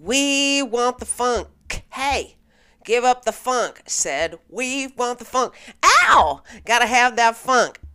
We want the funk. Hey, give up the funk. Said, we want the funk. Ow! Gotta have that funk.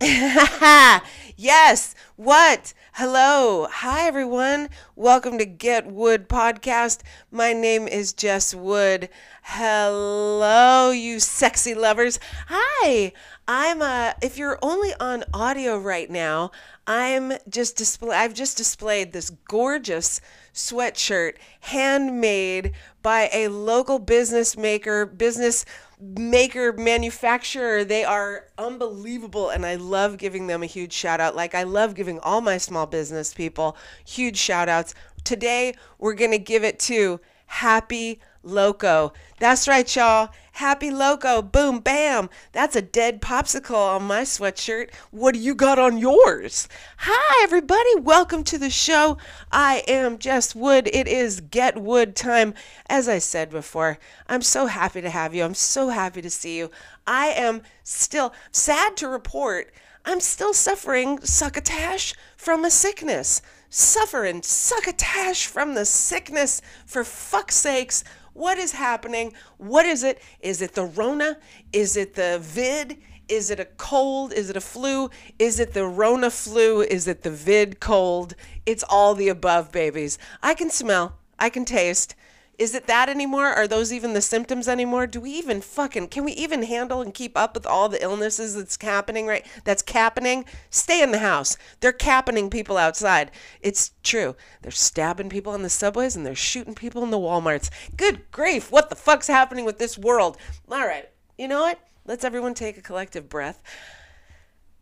yes. What? Hello. Hi, everyone. Welcome to Get Wood Podcast. My name is Jess Wood. Hello, you sexy lovers. Hi. I'm uh if you're only on audio right now, I'm just display I've just displayed this gorgeous sweatshirt handmade by a local business maker, business maker manufacturer. They are unbelievable and I love giving them a huge shout out. Like I love giving all my small business people huge shout outs. Today we're going to give it to Happy Loco. That's right, y'all. Happy Loco. Boom, bam. That's a dead popsicle on my sweatshirt. What do you got on yours? Hi, everybody. Welcome to the show. I am Jess Wood. It is Get Wood time. As I said before, I'm so happy to have you. I'm so happy to see you. I am still sad to report. I'm still suffering succotash from a sickness. Suffering succotash from the sickness. For fuck's sakes, what is happening? What is it? Is it the Rona? Is it the vid? Is it a cold? Is it a flu? Is it the Rona flu? Is it the vid cold? It's all the above, babies. I can smell. I can taste. Is it that anymore? Are those even the symptoms anymore? Do we even fucking can we even handle and keep up with all the illnesses that's happening right? That's happening. Stay in the house. They're capping people outside. It's true. They're stabbing people on the subways and they're shooting people in the WalMarts. Good grief! What the fuck's happening with this world? All right. You know what? Let's everyone take a collective breath.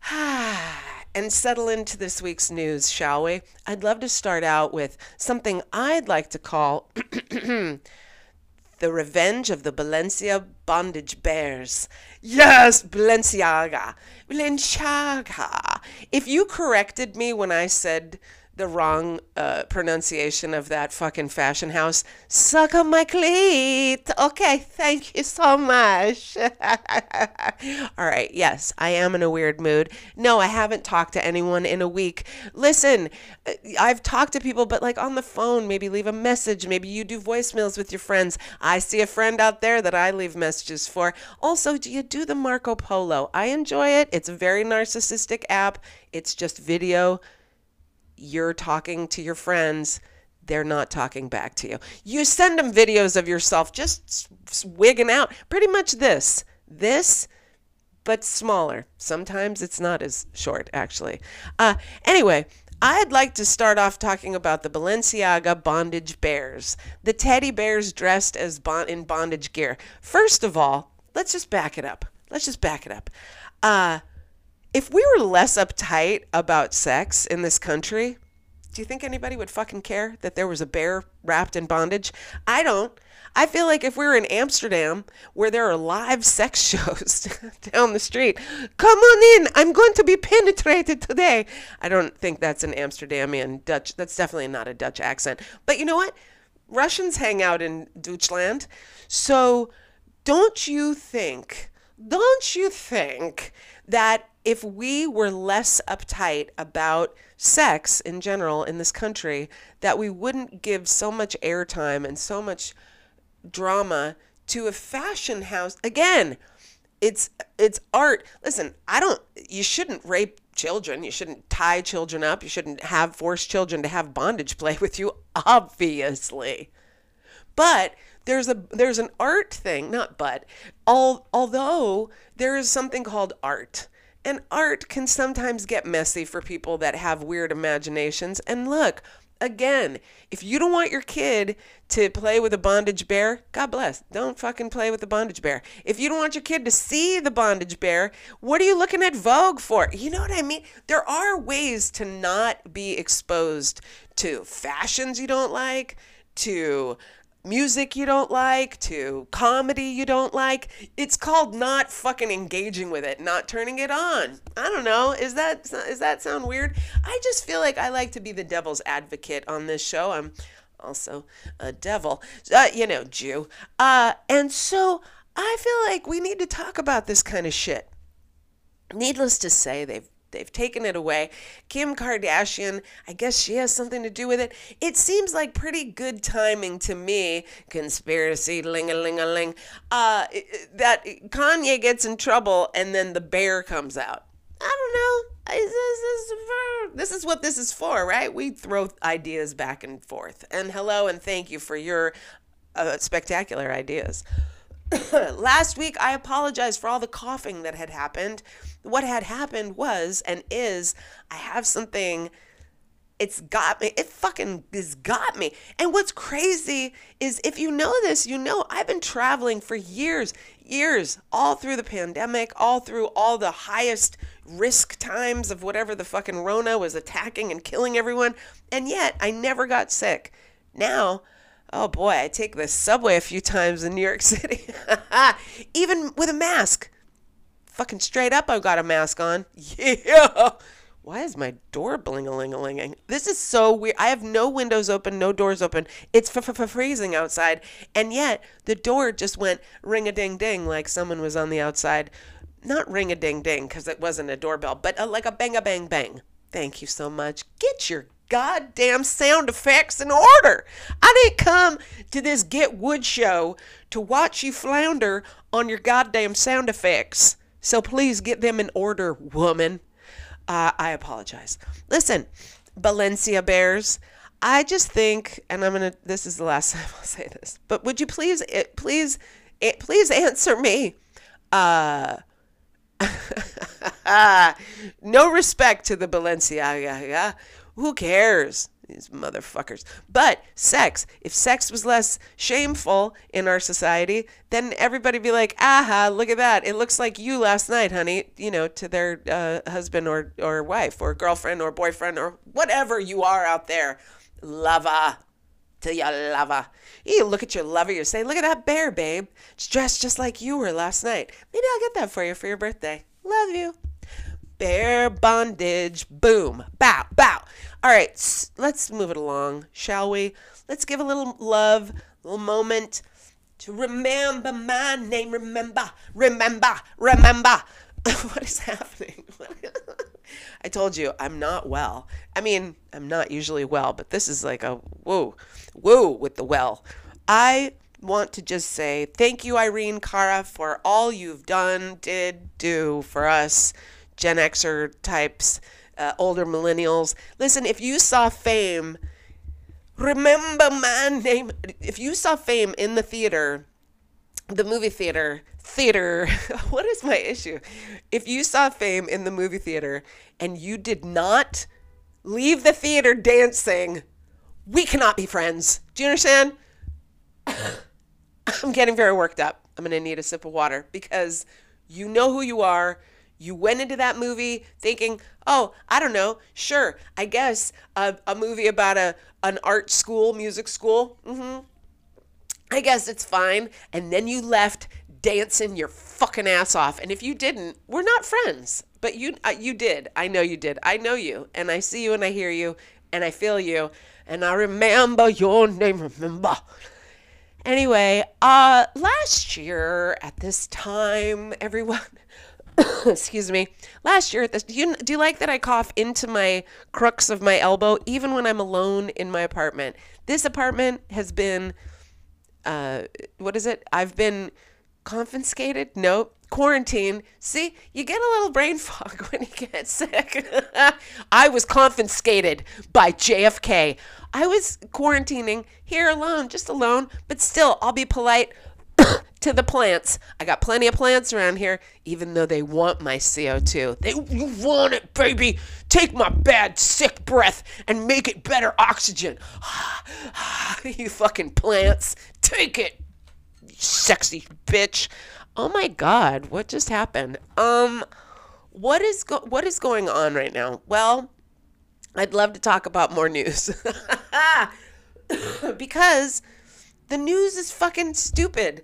and settle into this week's news, shall we? I'd love to start out with something I'd like to call the revenge of the Balenciaga bondage bears. Yes, Balenciaga. Balenciaga. If you corrected me when I said the wrong uh, pronunciation of that fucking fashion house. Suck on my cleat. Okay, thank you so much. All right, yes, I am in a weird mood. No, I haven't talked to anyone in a week. Listen, uh, I've talked to people, but like on the phone, maybe leave a message. Maybe you do voicemails with your friends. I see a friend out there that I leave messages for. Also, do you do the Marco Polo? I enjoy it. It's a very narcissistic app. It's just video you're talking to your friends they're not talking back to you. You send them videos of yourself just wigging out. Pretty much this. This, but smaller. Sometimes it's not as short, actually. Uh, anyway, I'd like to start off talking about the Balenciaga bondage bears, the teddy bears dressed as bon- in bondage gear. First of all, let's just back it up. Let's just back it up. Uh, if we were less uptight about sex in this country, do you think anybody would fucking care that there was a bear wrapped in bondage? I don't. I feel like if we were in Amsterdam, where there are live sex shows down the street, come on in, I'm going to be penetrated today. I don't think that's an Amsterdamian Dutch, that's definitely not a Dutch accent. But you know what? Russians hang out in Deutschland. So don't you think, don't you think that if we were less uptight about sex in general in this country, that we wouldn't give so much airtime and so much drama to a fashion house. Again, it's it's art. Listen, I don't you shouldn't rape children. You shouldn't tie children up. You shouldn't have force children to have bondage play with you, obviously. But there's a there's an art thing, not but. All, although there is something called art and art can sometimes get messy for people that have weird imaginations. And look, again, if you don't want your kid to play with a bondage bear, God bless. Don't fucking play with the bondage bear. If you don't want your kid to see the bondage bear, what are you looking at Vogue for? You know what I mean? There are ways to not be exposed to fashions you don't like, to music you don't like to comedy you don't like. It's called not fucking engaging with it, not turning it on. I don't know. Is that is that sound weird? I just feel like I like to be the devil's advocate on this show. I'm also a devil, uh, you know, Jew. Uh, and so I feel like we need to talk about this kind of shit. Needless to say, they've They've taken it away. Kim Kardashian, I guess she has something to do with it. It seems like pretty good timing to me. Conspiracy, ling a ling a ling. Uh, that Kanye gets in trouble and then the bear comes out. I don't know. This is, this is what this is for, right? We throw ideas back and forth. And hello and thank you for your uh, spectacular ideas. Last week, I apologized for all the coughing that had happened. What had happened was and is I have something. It's got me. It fucking has got me. And what's crazy is if you know this, you know I've been traveling for years, years, all through the pandemic, all through all the highest risk times of whatever the fucking Rona was attacking and killing everyone. And yet I never got sick. Now, Oh boy, I take the subway a few times in New York City. Even with a mask. Fucking straight up, I've got a mask on. Yeah. Why is my door bling a ling a linging? This is so weird. I have no windows open, no doors open. It's freezing outside. And yet, the door just went ring a ding ding like someone was on the outside. Not ring a ding ding because it wasn't a doorbell, but a, like a bang a bang bang. Thank you so much. Get your goddamn sound effects in order. I didn't come to this Get Wood show to watch you flounder on your goddamn sound effects. So please get them in order, woman. Uh, I apologize. Listen, Valencia Bears. I just think, and I'm gonna. This is the last time I'll say this, but would you please, it, eh, please, it, eh, please answer me. Uh, no respect to the Balenciaga. Who cares? These motherfuckers. But sex, if sex was less shameful in our society, then everybody'd be like, aha, look at that. It looks like you last night, honey, you know, to their uh, husband or, or wife or girlfriend or boyfriend or whatever you are out there. Lover. Till you lover. You look at your lover, you say, look at that bear, babe. It's dressed just like you were last night. Maybe I'll get that for you for your birthday. Love you. Bear bondage. Boom. Bow. Bow. All right, let's move it along, shall we? Let's give a little love, a little moment to remember my name. Remember, remember, remember. what is happening? I told you I'm not well. I mean, I'm not usually well, but this is like a whoa, whoa with the well. I want to just say thank you, Irene Cara, for all you've done, did, do for us, Gen Xer types uh, older millennials. Listen, if you saw Fame, remember my name. If you saw Fame in the theater, the movie theater, theater, what is my issue? If you saw Fame in the movie theater and you did not leave the theater dancing, we cannot be friends. Do you understand? I'm getting very worked up. I'm going to need a sip of water because you know who you are. You went into that movie thinking, oh, I don't know, sure, I guess a, a movie about a an art school, music school. Mm-hmm. I guess it's fine. And then you left dancing your fucking ass off. And if you didn't, we're not friends. But you uh, you did. I know you did. I know you, and I see you, and I hear you, and I feel you, and I remember your name. Remember. Anyway, uh, last year at this time, everyone excuse me, last year at this, do you, do you like that I cough into my crux of my elbow even when I'm alone in my apartment? This apartment has been, uh, what is it? I've been confiscated? No, quarantine. See, you get a little brain fog when you get sick. I was confiscated by JFK. I was quarantining here alone, just alone, but still, I'll be polite to the plants. I got plenty of plants around here, even though they want my CO2. They you want it, baby. Take my bad, sick breath and make it better oxygen. you fucking plants. Take it, you sexy bitch. Oh my god, what just happened? Um, what is go- what is going on right now? Well, I'd love to talk about more news. because the news is fucking stupid.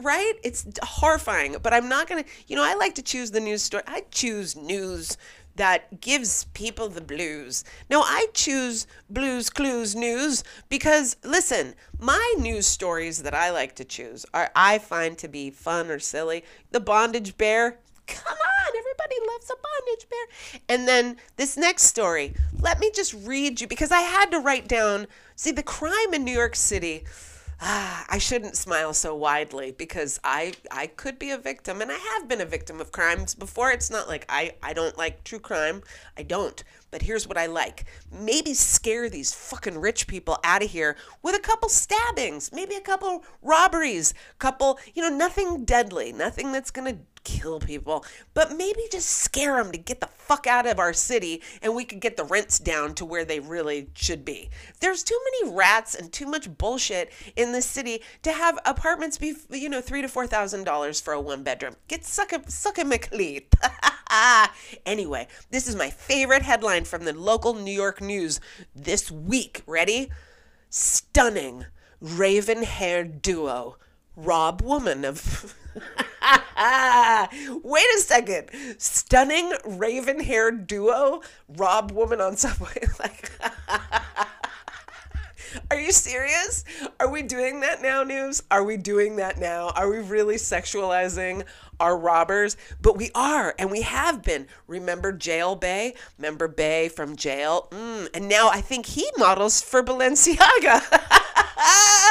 Right? It's horrifying, but I'm not going to, you know, I like to choose the news story. I choose news that gives people the blues. No, I choose Blues Clues news because, listen, my news stories that I like to choose are I find to be fun or silly. The Bondage Bear, come on, everybody loves a bondage bear. And then this next story, let me just read you because I had to write down. See, the crime in New York City. Ah, I shouldn't smile so widely because I I could be a victim and I have been a victim of crimes before. It's not like I I don't like true crime. I don't. But here's what I like. Maybe scare these fucking rich people out of here with a couple stabbings, maybe a couple robberies, couple, you know, nothing deadly, nothing that's going to kill people, but maybe just scare them to get the fuck out of our city and we could get the rents down to where they really should be. There's too many rats and too much bullshit in this city to have apartments be, you know, three to four thousand dollars for a one bedroom. Get suck a suck a McLeod. anyway, this is my favorite headline from the local New York news this week. Ready? Stunning raven haired duo rob woman of. Wait a second. Stunning raven haired duo rob woman on subway. like. Are you serious? Are we doing that now, news? Are we doing that now? Are we really sexualizing our robbers? But we are, and we have been. Remember Jail Bay? Remember Bay from jail? Mm, and now I think he models for Balenciaga.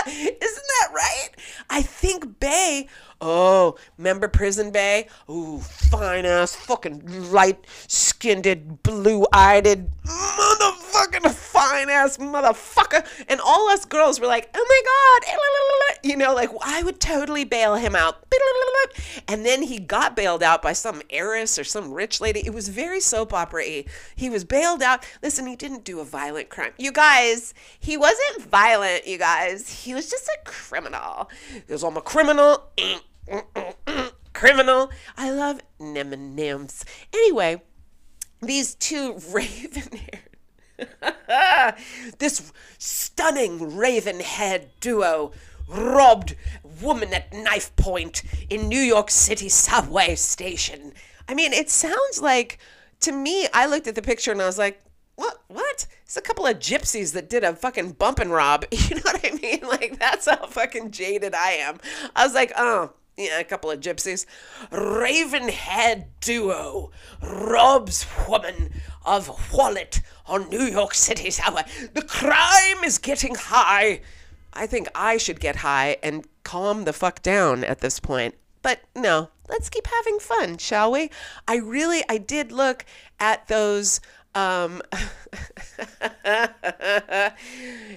Isn't that right? I think Bay. Oh, remember Prison Bay? Ooh, fine ass, fucking light skinned, blue eyed, motherfucking fine ass motherfucker. And all us girls were like, oh my God. Eh, you know, like, I would totally bail him out. And then he got bailed out by some heiress or some rich lady. It was very soap opera y. He was bailed out. Listen, he didn't do a violent crime. You guys, he wasn't violent, you guys. He was just a criminal. He was, I'm a criminal. Mm. criminal. I love M&Ms. Anyway, these two raven haired, this stunning raven haired duo robbed woman at knife point in New York City subway station. I mean, it sounds like, to me, I looked at the picture and I was like, what? What? It's a couple of gypsies that did a fucking bump and rob. You know what I mean? Like, that's how fucking jaded I am. I was like, oh, yeah, a couple of gypsies. Ravenhead duo robs woman of wallet on New York City subway. The crime is getting high. I think I should get high and calm the fuck down at this point. But no, let's keep having fun, shall we? I really, I did look at those. Um,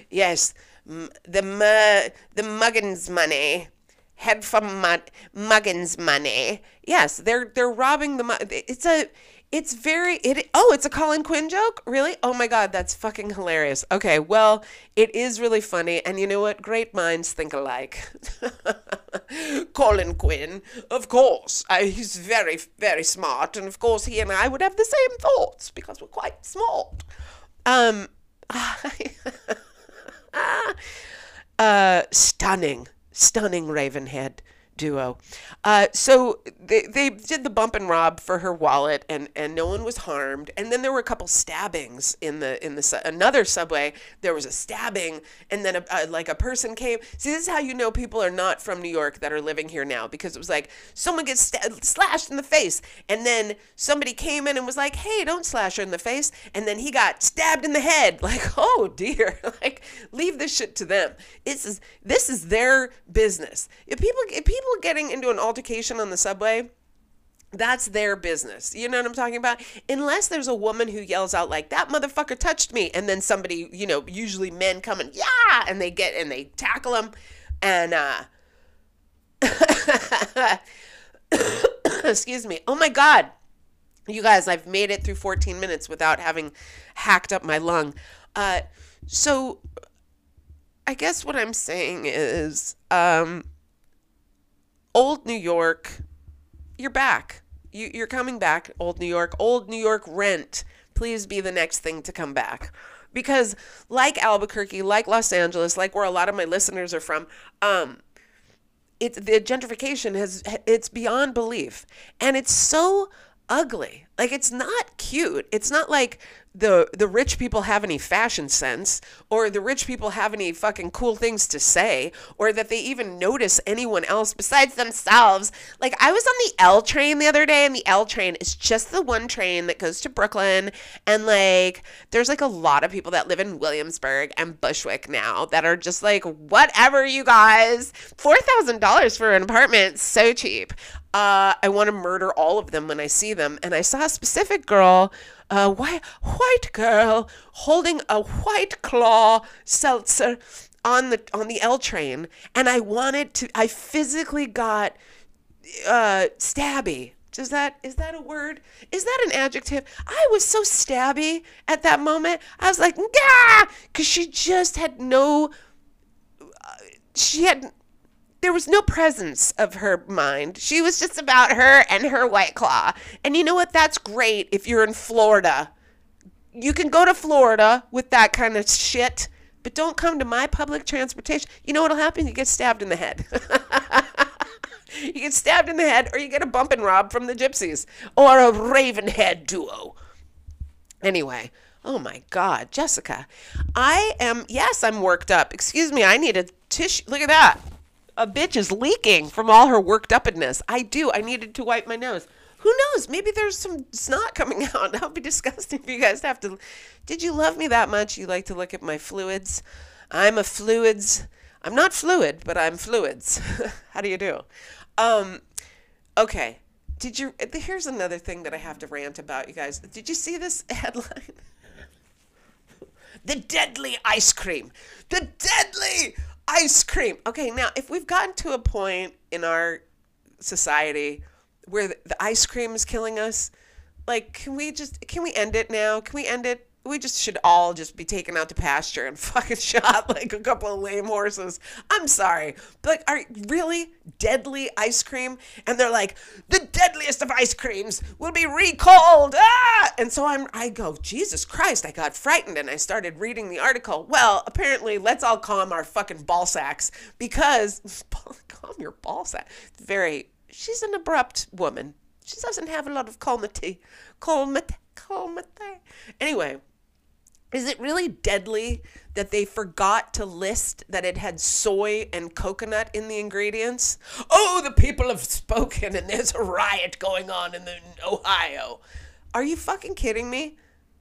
yes, the the Muggins money head from Muggins money. Yes, they're they're robbing the. It's a it's very it oh it's a colin quinn joke? Really? Oh my god that's fucking hilarious. Okay well it is really funny and you know what? Great minds think alike. Colin quinn of course he's very very smart and of course he and i would have the same thoughts because we're quite smart. Um uh stunning stunning ravenhead duo. Uh, so they, they did the bump and rob for her wallet, and, and no one was harmed. And then there were a couple stabbings in the in the another subway. There was a stabbing, and then a, a, like a person came. See, this is how you know people are not from New York that are living here now because it was like someone gets st- slashed in the face, and then somebody came in and was like, "Hey, don't slash her in the face," and then he got stabbed in the head. Like, oh dear, like leave this shit to them. This is this is their business. If people if people people getting into an altercation on the subway, that's their business. You know what I'm talking about? Unless there's a woman who yells out like that motherfucker touched me and then somebody, you know, usually men come and yeah, and they get and they tackle them and uh excuse me. Oh my god. You guys, I've made it through 14 minutes without having hacked up my lung. Uh so I guess what I'm saying is um old New York, you're back. You, you're coming back, old New York. Old New York rent, please be the next thing to come back. Because, like Albuquerque, like Los Angeles, like where a lot of my listeners are from, um, it's the gentrification has it's beyond belief, and it's so ugly. Like it's not cute. It's not like the the rich people have any fashion sense or the rich people have any fucking cool things to say or that they even notice anyone else besides themselves. Like I was on the L train the other day and the L train is just the one train that goes to Brooklyn and like there's like a lot of people that live in Williamsburg and Bushwick now that are just like whatever you guys. $4,000 for an apartment so cheap. Uh, I want to murder all of them when I see them. And I saw a specific girl a white, white girl holding a white claw seltzer on the on the L train, and I wanted to. I physically got uh, stabby. Is that is that a word? Is that an adjective? I was so stabby at that moment. I was like, "Gah!" because she just had no. Uh, she had there was no presence of her mind. She was just about her and her white claw. And you know what? That's great if you're in Florida. You can go to Florida with that kind of shit, but don't come to my public transportation. You know what'll happen? You get stabbed in the head. you get stabbed in the head, or you get a bump and rob from the gypsies, or a ravenhead duo. Anyway, oh my God, Jessica, I am, yes, I'm worked up. Excuse me, I need a tissue. Look at that a bitch is leaking from all her worked upness. I do. I needed to wipe my nose. Who knows? Maybe there's some snot coming out. That would be disgusting for you guys have to. Did you love me that much? You like to look at my fluids? I'm a fluids. I'm not fluid, but I'm fluids. How do you do? Um, okay. Did you? Here's another thing that I have to rant about, you guys. Did you see this headline? the deadly ice cream. The deadly ice cream. Okay, now if we've gotten to a point in our society where the, ice cream is killing us, like can we just can we end it now? Can we end it? We just should all just be taken out to pasture and fucking shot like a couple of lame horses. I'm sorry. But like, are really deadly ice cream? And they're like, the deadliest of ice creams will be recalled. Ah! And so I'm I go, Jesus Christ, I got frightened and I started reading the article. Well, apparently let's all calm our fucking ball sacks because calm your ball sack. Very she's an abrupt woman. She doesn't have a lot of calmity. Calmity. Calmity. Anyway, is it really deadly that they forgot to list that it had soy and coconut in the ingredients? Oh, the people have spoken and there's a riot going on in, the, Ohio. Are you fucking kidding me?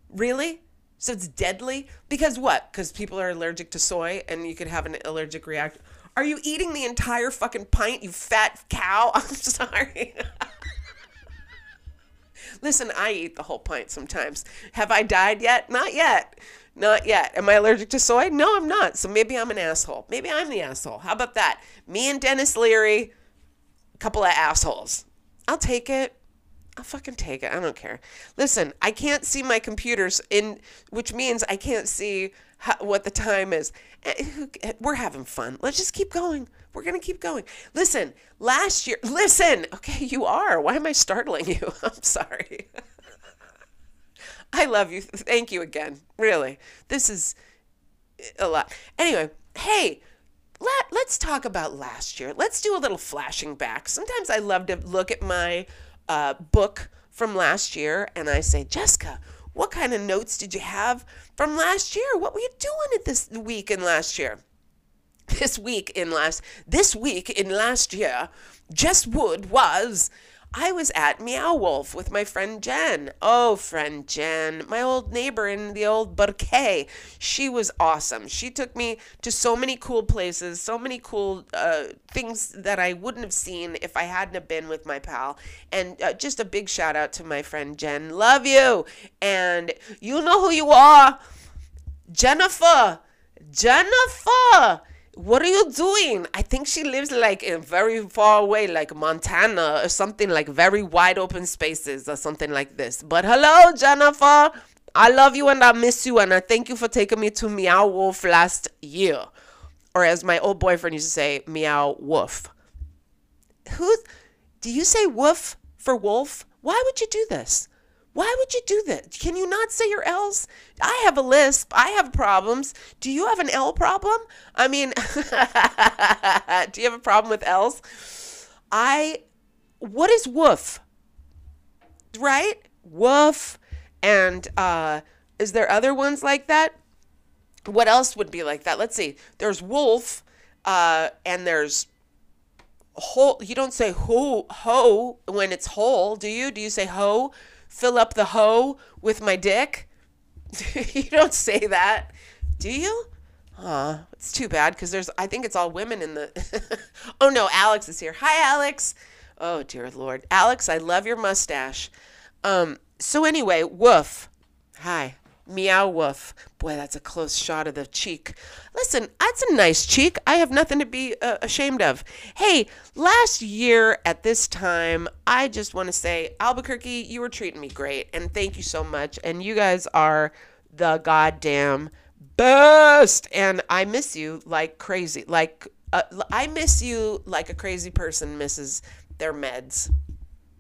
Really? So it's deadly? Because what? Because people are allergic to soy and you could have an allergic reaction. Are you eating the entire fucking pint, you fat cow? I'm sorry. Listen, I eat the whole pint sometimes. Have I died yet? Not yet. Not yet. Am I allergic to soy? No, I'm not. So maybe I'm an asshole. Maybe I'm the asshole. How about that? Me and Denis Leary, a couple of assholes. I'll take it. I'll fucking take it. I don't care. Listen, I can't see my computers in, which means I can't see how, what the time is. Eh, eh, we're having fun. Let's just keep going. We're to keep going. Listen, last year, listen. Okay, you are. Why am I startling you? I'm sorry. I love you. Thank you again. Really. This is a lot. Anyway, hey, let, let's talk about last year. Let's do a little flashing back. Sometimes I love to look at my uh, book from last year and I say, Jessica, what kind of notes did you have from last year? What were you doing at this week in last year? This week in last this week in last year, Jess Wood was I was at Meow Wolf with my friend Jen. Oh, friend Jen, my old neighbor in the old Burque. She was awesome. She took me to so many cool places, so many cool uh, things that I wouldn't have seen if I hadn't have been with my pal. And uh, just a big shout out to my friend Jen. Love you. And you know who you are. Jennifer. Jennifer what are you doing? I think she lives like in very far away, like Montana or something like very wide open spaces or something like this. But hello, Jennifer. I love you and I miss you and I thank you for taking me to Meow Wolf last year. Or as my old boyfriend used to say, Meow Wolf. Who do you say woof for wolf? Why would you do this? Why would you do that? Can you not say your L's? I have a lisp. I have problems. Do you have an L problem? I mean, do you have a problem with L's? I, what is woof? Right? Woof. And uh, is there other ones like that? What else would be like that? Let's see. There's wolf, uh, and there's whole. You don't say ho ho when it's whole, do you? Do you say ho? Fill up the hoe with my dick. you don't say that, do you? Aw, it's too bad because there's. I think it's all women in the. oh no, Alex is here. Hi, Alex. Oh dear Lord, Alex, I love your mustache. Um. So anyway, woof. Hi. Meow woof. Boy, that's a close shot of the cheek. Listen, that's a nice cheek. I have nothing to be uh, ashamed of. Hey, last year at this time, I just want to say, Albuquerque, you were treating me great. And thank you so much. And you guys are the goddamn best. And I miss you like crazy. Like, uh, I miss you like a crazy person misses their meds.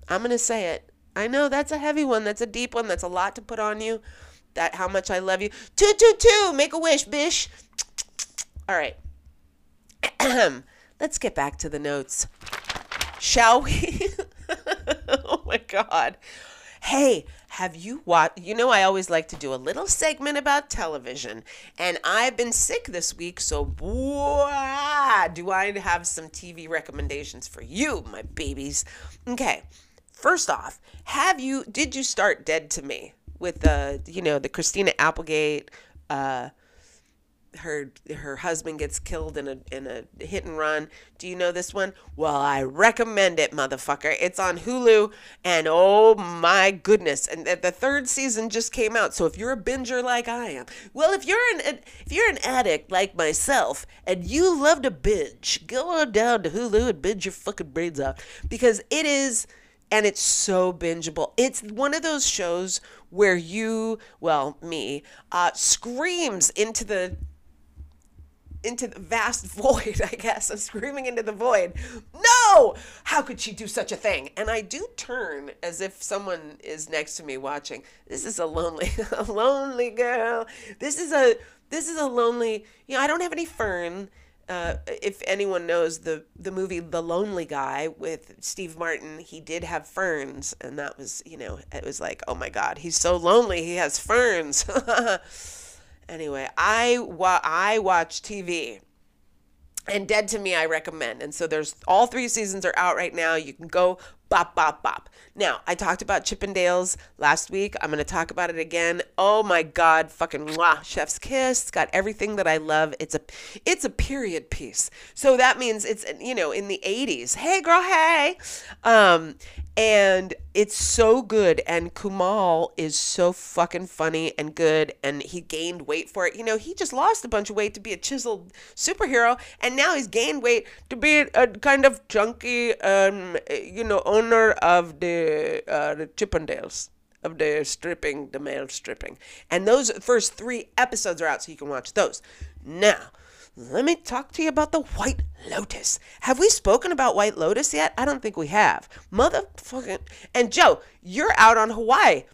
I'm going to say it. I know that's a heavy one. That's a deep one. That's a lot to put on you that how much I love you. Two, two, two. Make a wish, bish. All right. Let's get back to the notes. Shall we? oh my God. Hey, have you watched? You know, I always like to do a little segment about television, and I've been sick this week, so boy, do I have some TV recommendations for you, my babies. Okay, first off, have you? Did you start Dead to Me? With the you know the Christina Applegate uh her her husband gets killed in a in a hit and run. Do you know this one? Well, I recommend it, motherfucker. It's on Hulu and oh my goodness. And the third season just came out. So if you're a binger like I am, well, if you're an if you're an addict like myself and you love to binge, go on down to Hulu and binge your fucking brains out because it is and it's so bingeable. It's one of those shows where you, well, me, uh, screams into the into the vast void, I guess. I'm screaming into the void. No! How could she do such a thing? And I do turn as if someone is next to me watching. This is a lonely, a lonely girl. This is a this is a lonely, you know, I don't have any fern uh, if anyone knows the the movie The Lonely Guy with Steve Martin, he did have ferns, and that was you know it was like oh my god he's so lonely he has ferns. anyway, I wa- I watch TV and Dead to Me I recommend. And so there's all three seasons are out right now. You can go bop bop bop. Now, I talked about Chippendales last week. I'm going to talk about it again. Oh my god, fucking mwah, chef's kiss. It's got everything that I love. It's a it's a period piece. So that means it's you know, in the 80s. Hey girl, hey. Um and it's so good and Kumail is so fucking funny and good and he gained weight for it. You know, he just lost a bunch of weight to be a chiseled superhero and now he's gained weight to be a, a kind of chunky um you know, owner of the uh, the Chippendales of the stripping, the male stripping. And those first 3 episodes are out so you can watch those. Now, let me talk to you about the White Lotus. Have we spoken about White Lotus yet? I don't think we have. Motherfucking. And Joe, you're out on Hawaii.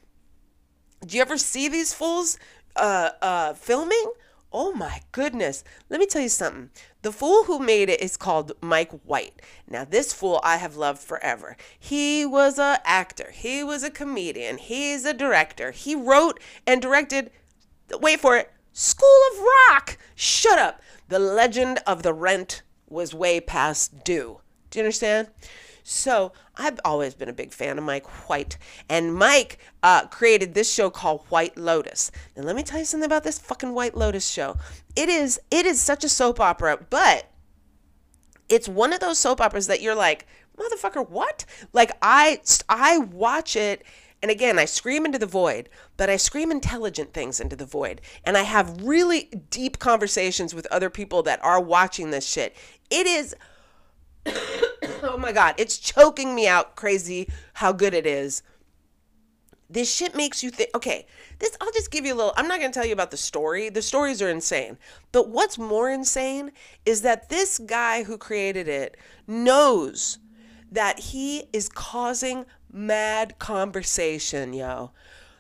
Do you ever see these fools uh, uh, filming? Oh my goodness. Let me tell you something. The fool who made it is called Mike White. Now, this fool I have loved forever. He was a actor. He was a comedian. He's a director. He wrote and directed, wait for it, School of Rock. Shut up. The legend of the rent was way past due. Do you understand? So I've always been a big fan of Mike White, and Mike uh, created this show called White Lotus. Now let me tell you something about this fucking White Lotus show. It is it is such a soap opera, but it's one of those soap operas that you're like, motherfucker, what? Like I I watch it and again, I scream into the void, but I scream intelligent things into the void. And I have really deep conversations with other people that are watching this shit. It is, oh my God, it's choking me out crazy how good it is. This shit makes you think, okay, this, I'll just give you a little, I'm not to tell you about the story. The stories are insane. But what's more insane is that this guy who created it knows that he is causing mad conversation, yo.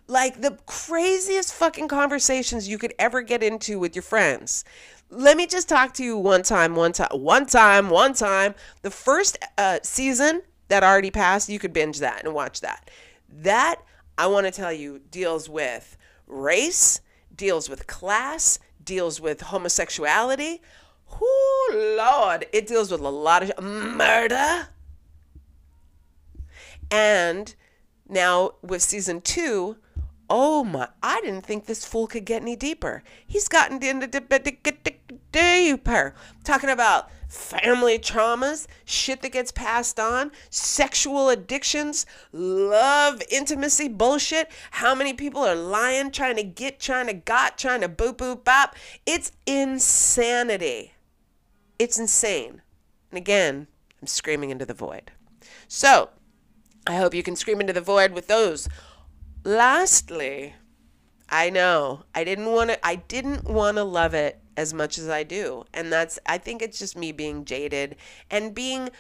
Like the craziest fucking conversations you could ever get into with your friends. Let me just talk to you one time, one time, one time, one time. The first uh, season that already passed, you could binge that and watch that. That I want to tell you, deals with race, deals with class, deals with homosexuality. Whoo, Lord, it deals with a lot of murder. And now with season two, oh my, I didn't think this fool could get any deeper. He's gotten into deeper. Talking about family traumas, shit that gets passed on, sexual addictions, love, intimacy bullshit. How many people are lying, trying to get, trying to got, trying to boop boop bop? It's insanity. It's insane. And again, I'm screaming into the void. So, I hope you can scream into the void with those. Lastly, I know I didn't want to I didn't want to love it as much as I do. And that's I think it's just me being jaded and being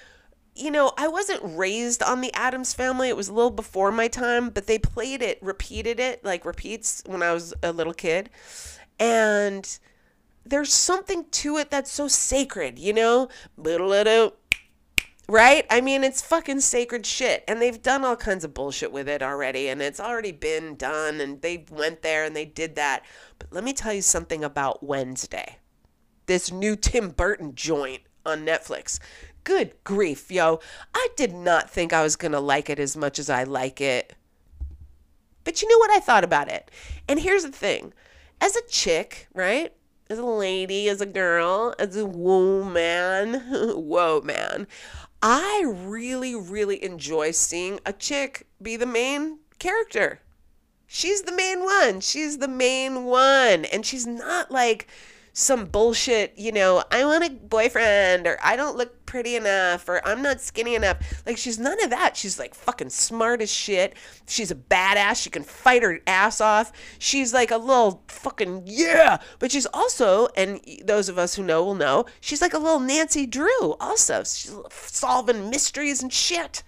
you know, I wasn't raised on the Addams family. It was a little before my time, but they played it, repeated it, like repeats when I was a little kid. And there's something to it that's so sacred, you know? Right? I mean, it's fucking sacred shit. And they've done all kinds of bullshit with it already. And it's already been done. And they went there and they did that. But let me tell you something about Wednesday. This new Tim Burton joint on Netflix. Good grief, yo. I did not think I was going to like it as much as I like it. But you know what I thought about it? And here's the thing as a chick, right? As a lady, as a girl, as a woman, whoa, man. I really, really enjoy seeing a chick be the main character. She's the main one. She's the main one. And she's not like some bullshit, you know, I want a boyfriend or I don't look pretty enough or I'm not skinny enough. Like she's none of that. She's like fucking smart as shit. She's a badass. She can fight her ass off. She's like a little fucking yeah. But she's also, and those of us who know will know, she's like a little Nancy Drew also. She's solving mysteries and shit.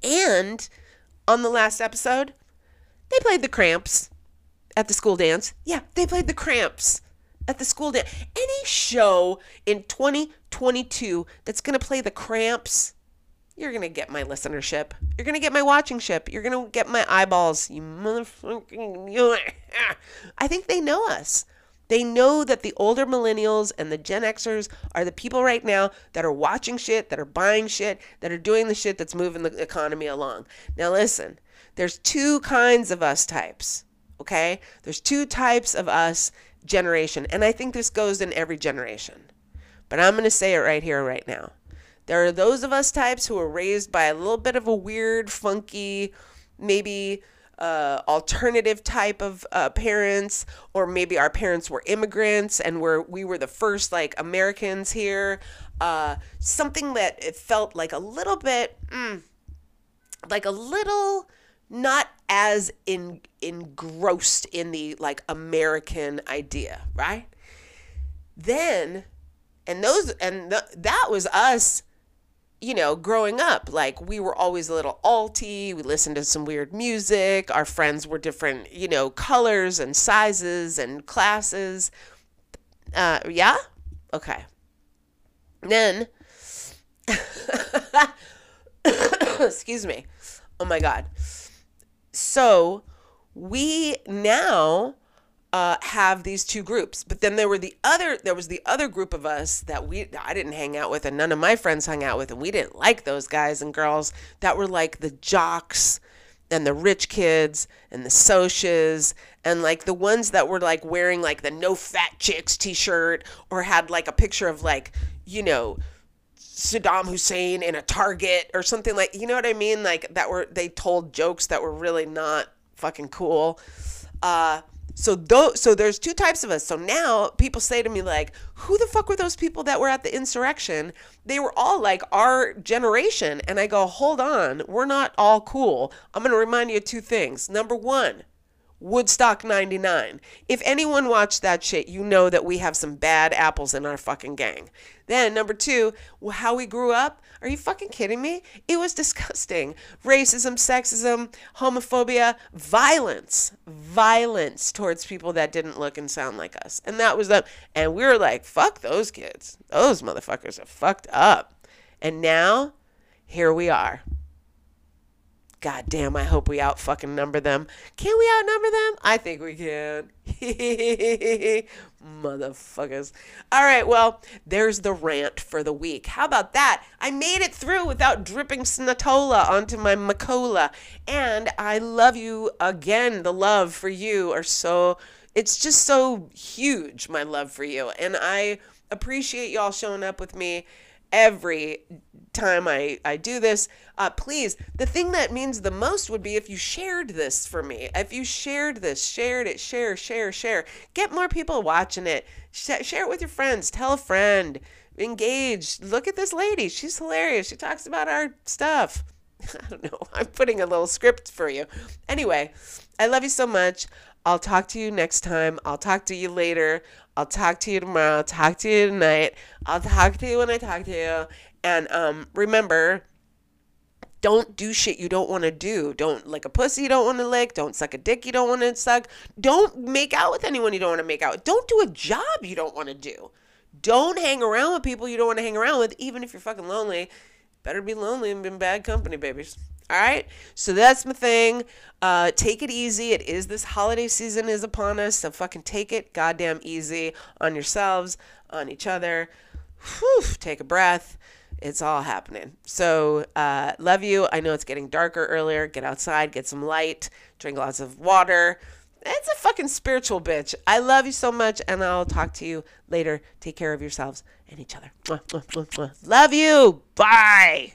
And on the last episode, they played the cramps at the school dance. Yeah, they played the Cramps at the school dance. Any show in 2022 that's going to play the Cramps, you're going to get my listenership. You're going to get my watching ship. You're going to get my eyeballs. You motherfucking. I think they know us. They know that the older millennials and the Gen Xers are the people right now that are watching shit, that are buying shit, that are doing the shit that's moving the economy along. Now, listen, there's two kinds of us types Okay? There's two types of us generation, and I think this goes in every generation. But I'm going to say it right here, right now. There are those of us types who are raised by a little bit of a weird, funky, maybe uh, alternative type of uh, parents, or maybe our parents were immigrants and we're, we were the first like Americans here. Uh, something that it felt like a little bit, mm, like a little not as in, engrossed in the like American idea, right? Then, and those, and th- that was us, you know, growing up. Like we were always a little alty. We listened to some weird music. Our friends were different, you know, colors and sizes and classes. Uh, yeah? Okay. Then, excuse me. Oh my God. So we now uh, have these two groups. But then there were the other there was the other group of us that we I didn't hang out with and none of my friends hung out with and we didn't like those guys and girls that were like the jocks and the rich kids and the socias and like the ones that were like wearing like the no fat chicks t-shirt or had like a picture of like you know Saddam Hussein in a Target or something like you know what I mean like that were they told jokes that were really not fucking cool. Uh so those so there's two types of us. So now people say to me like, "Who the fuck were those people that were at the insurrection?" They were all like our generation and I go, "Hold on. We're not all cool. I'm going to remind you of two things. Number 1, Woodstock 99. If anyone watched that shit, you know that we have some bad apples in our fucking gang. Then, number two, how we grew up. Are you fucking kidding me? It was disgusting. Racism, sexism, homophobia, violence, violence towards people that didn't look and sound like us. And that was them. And we were like, fuck those kids. Those motherfuckers are fucked up. And now, here we are. God damn, I hope we out fucking number them. Can we outnumber them? I think we can. Motherfuckers. All right, well, there's the rant for the week. How about that? I made it through without dripping Snatola onto my Macola. And I love you again. The love for you are so, it's just so huge, my love for you. And I appreciate y'all showing up with me every time I, I do this. Uh, please, the thing that means the most would be if you shared this for me. If you shared this, shared it, share, share, share. Get more people watching it. Sh- share it with your friends. Tell a friend. Engage. Look at this lady. She's hilarious. She talks about our stuff. I don't know. I'm putting a little script for you. Anyway, I love you so much. I'll talk to you next time. I'll talk to you later. I'll talk to you tomorrow. I'll talk to you tonight. I'll talk to you when I talk to you. And um, remember, don't do shit you don't want to do. Don't like a pussy you don't want to lick. Don't suck a dick you don't want to suck. Don't make out with anyone you don't want to make out with. Don't do a job you don't want to do. Don't hang around with people you don't want to hang around with, even if you're fucking lonely. Better be lonely and be in bad company, babies. All right. So that's my thing. Uh, take it easy. It is this holiday season is upon us. So fucking take it goddamn easy on yourselves, on each other. Whew, take a breath. It's all happening. So uh, love you. I know it's getting darker earlier. Get outside, get some light, drink lots of water. It's a fucking spiritual bitch. I love you so much, and I'll talk to you later. Take care of yourselves and each other. Love you. Bye.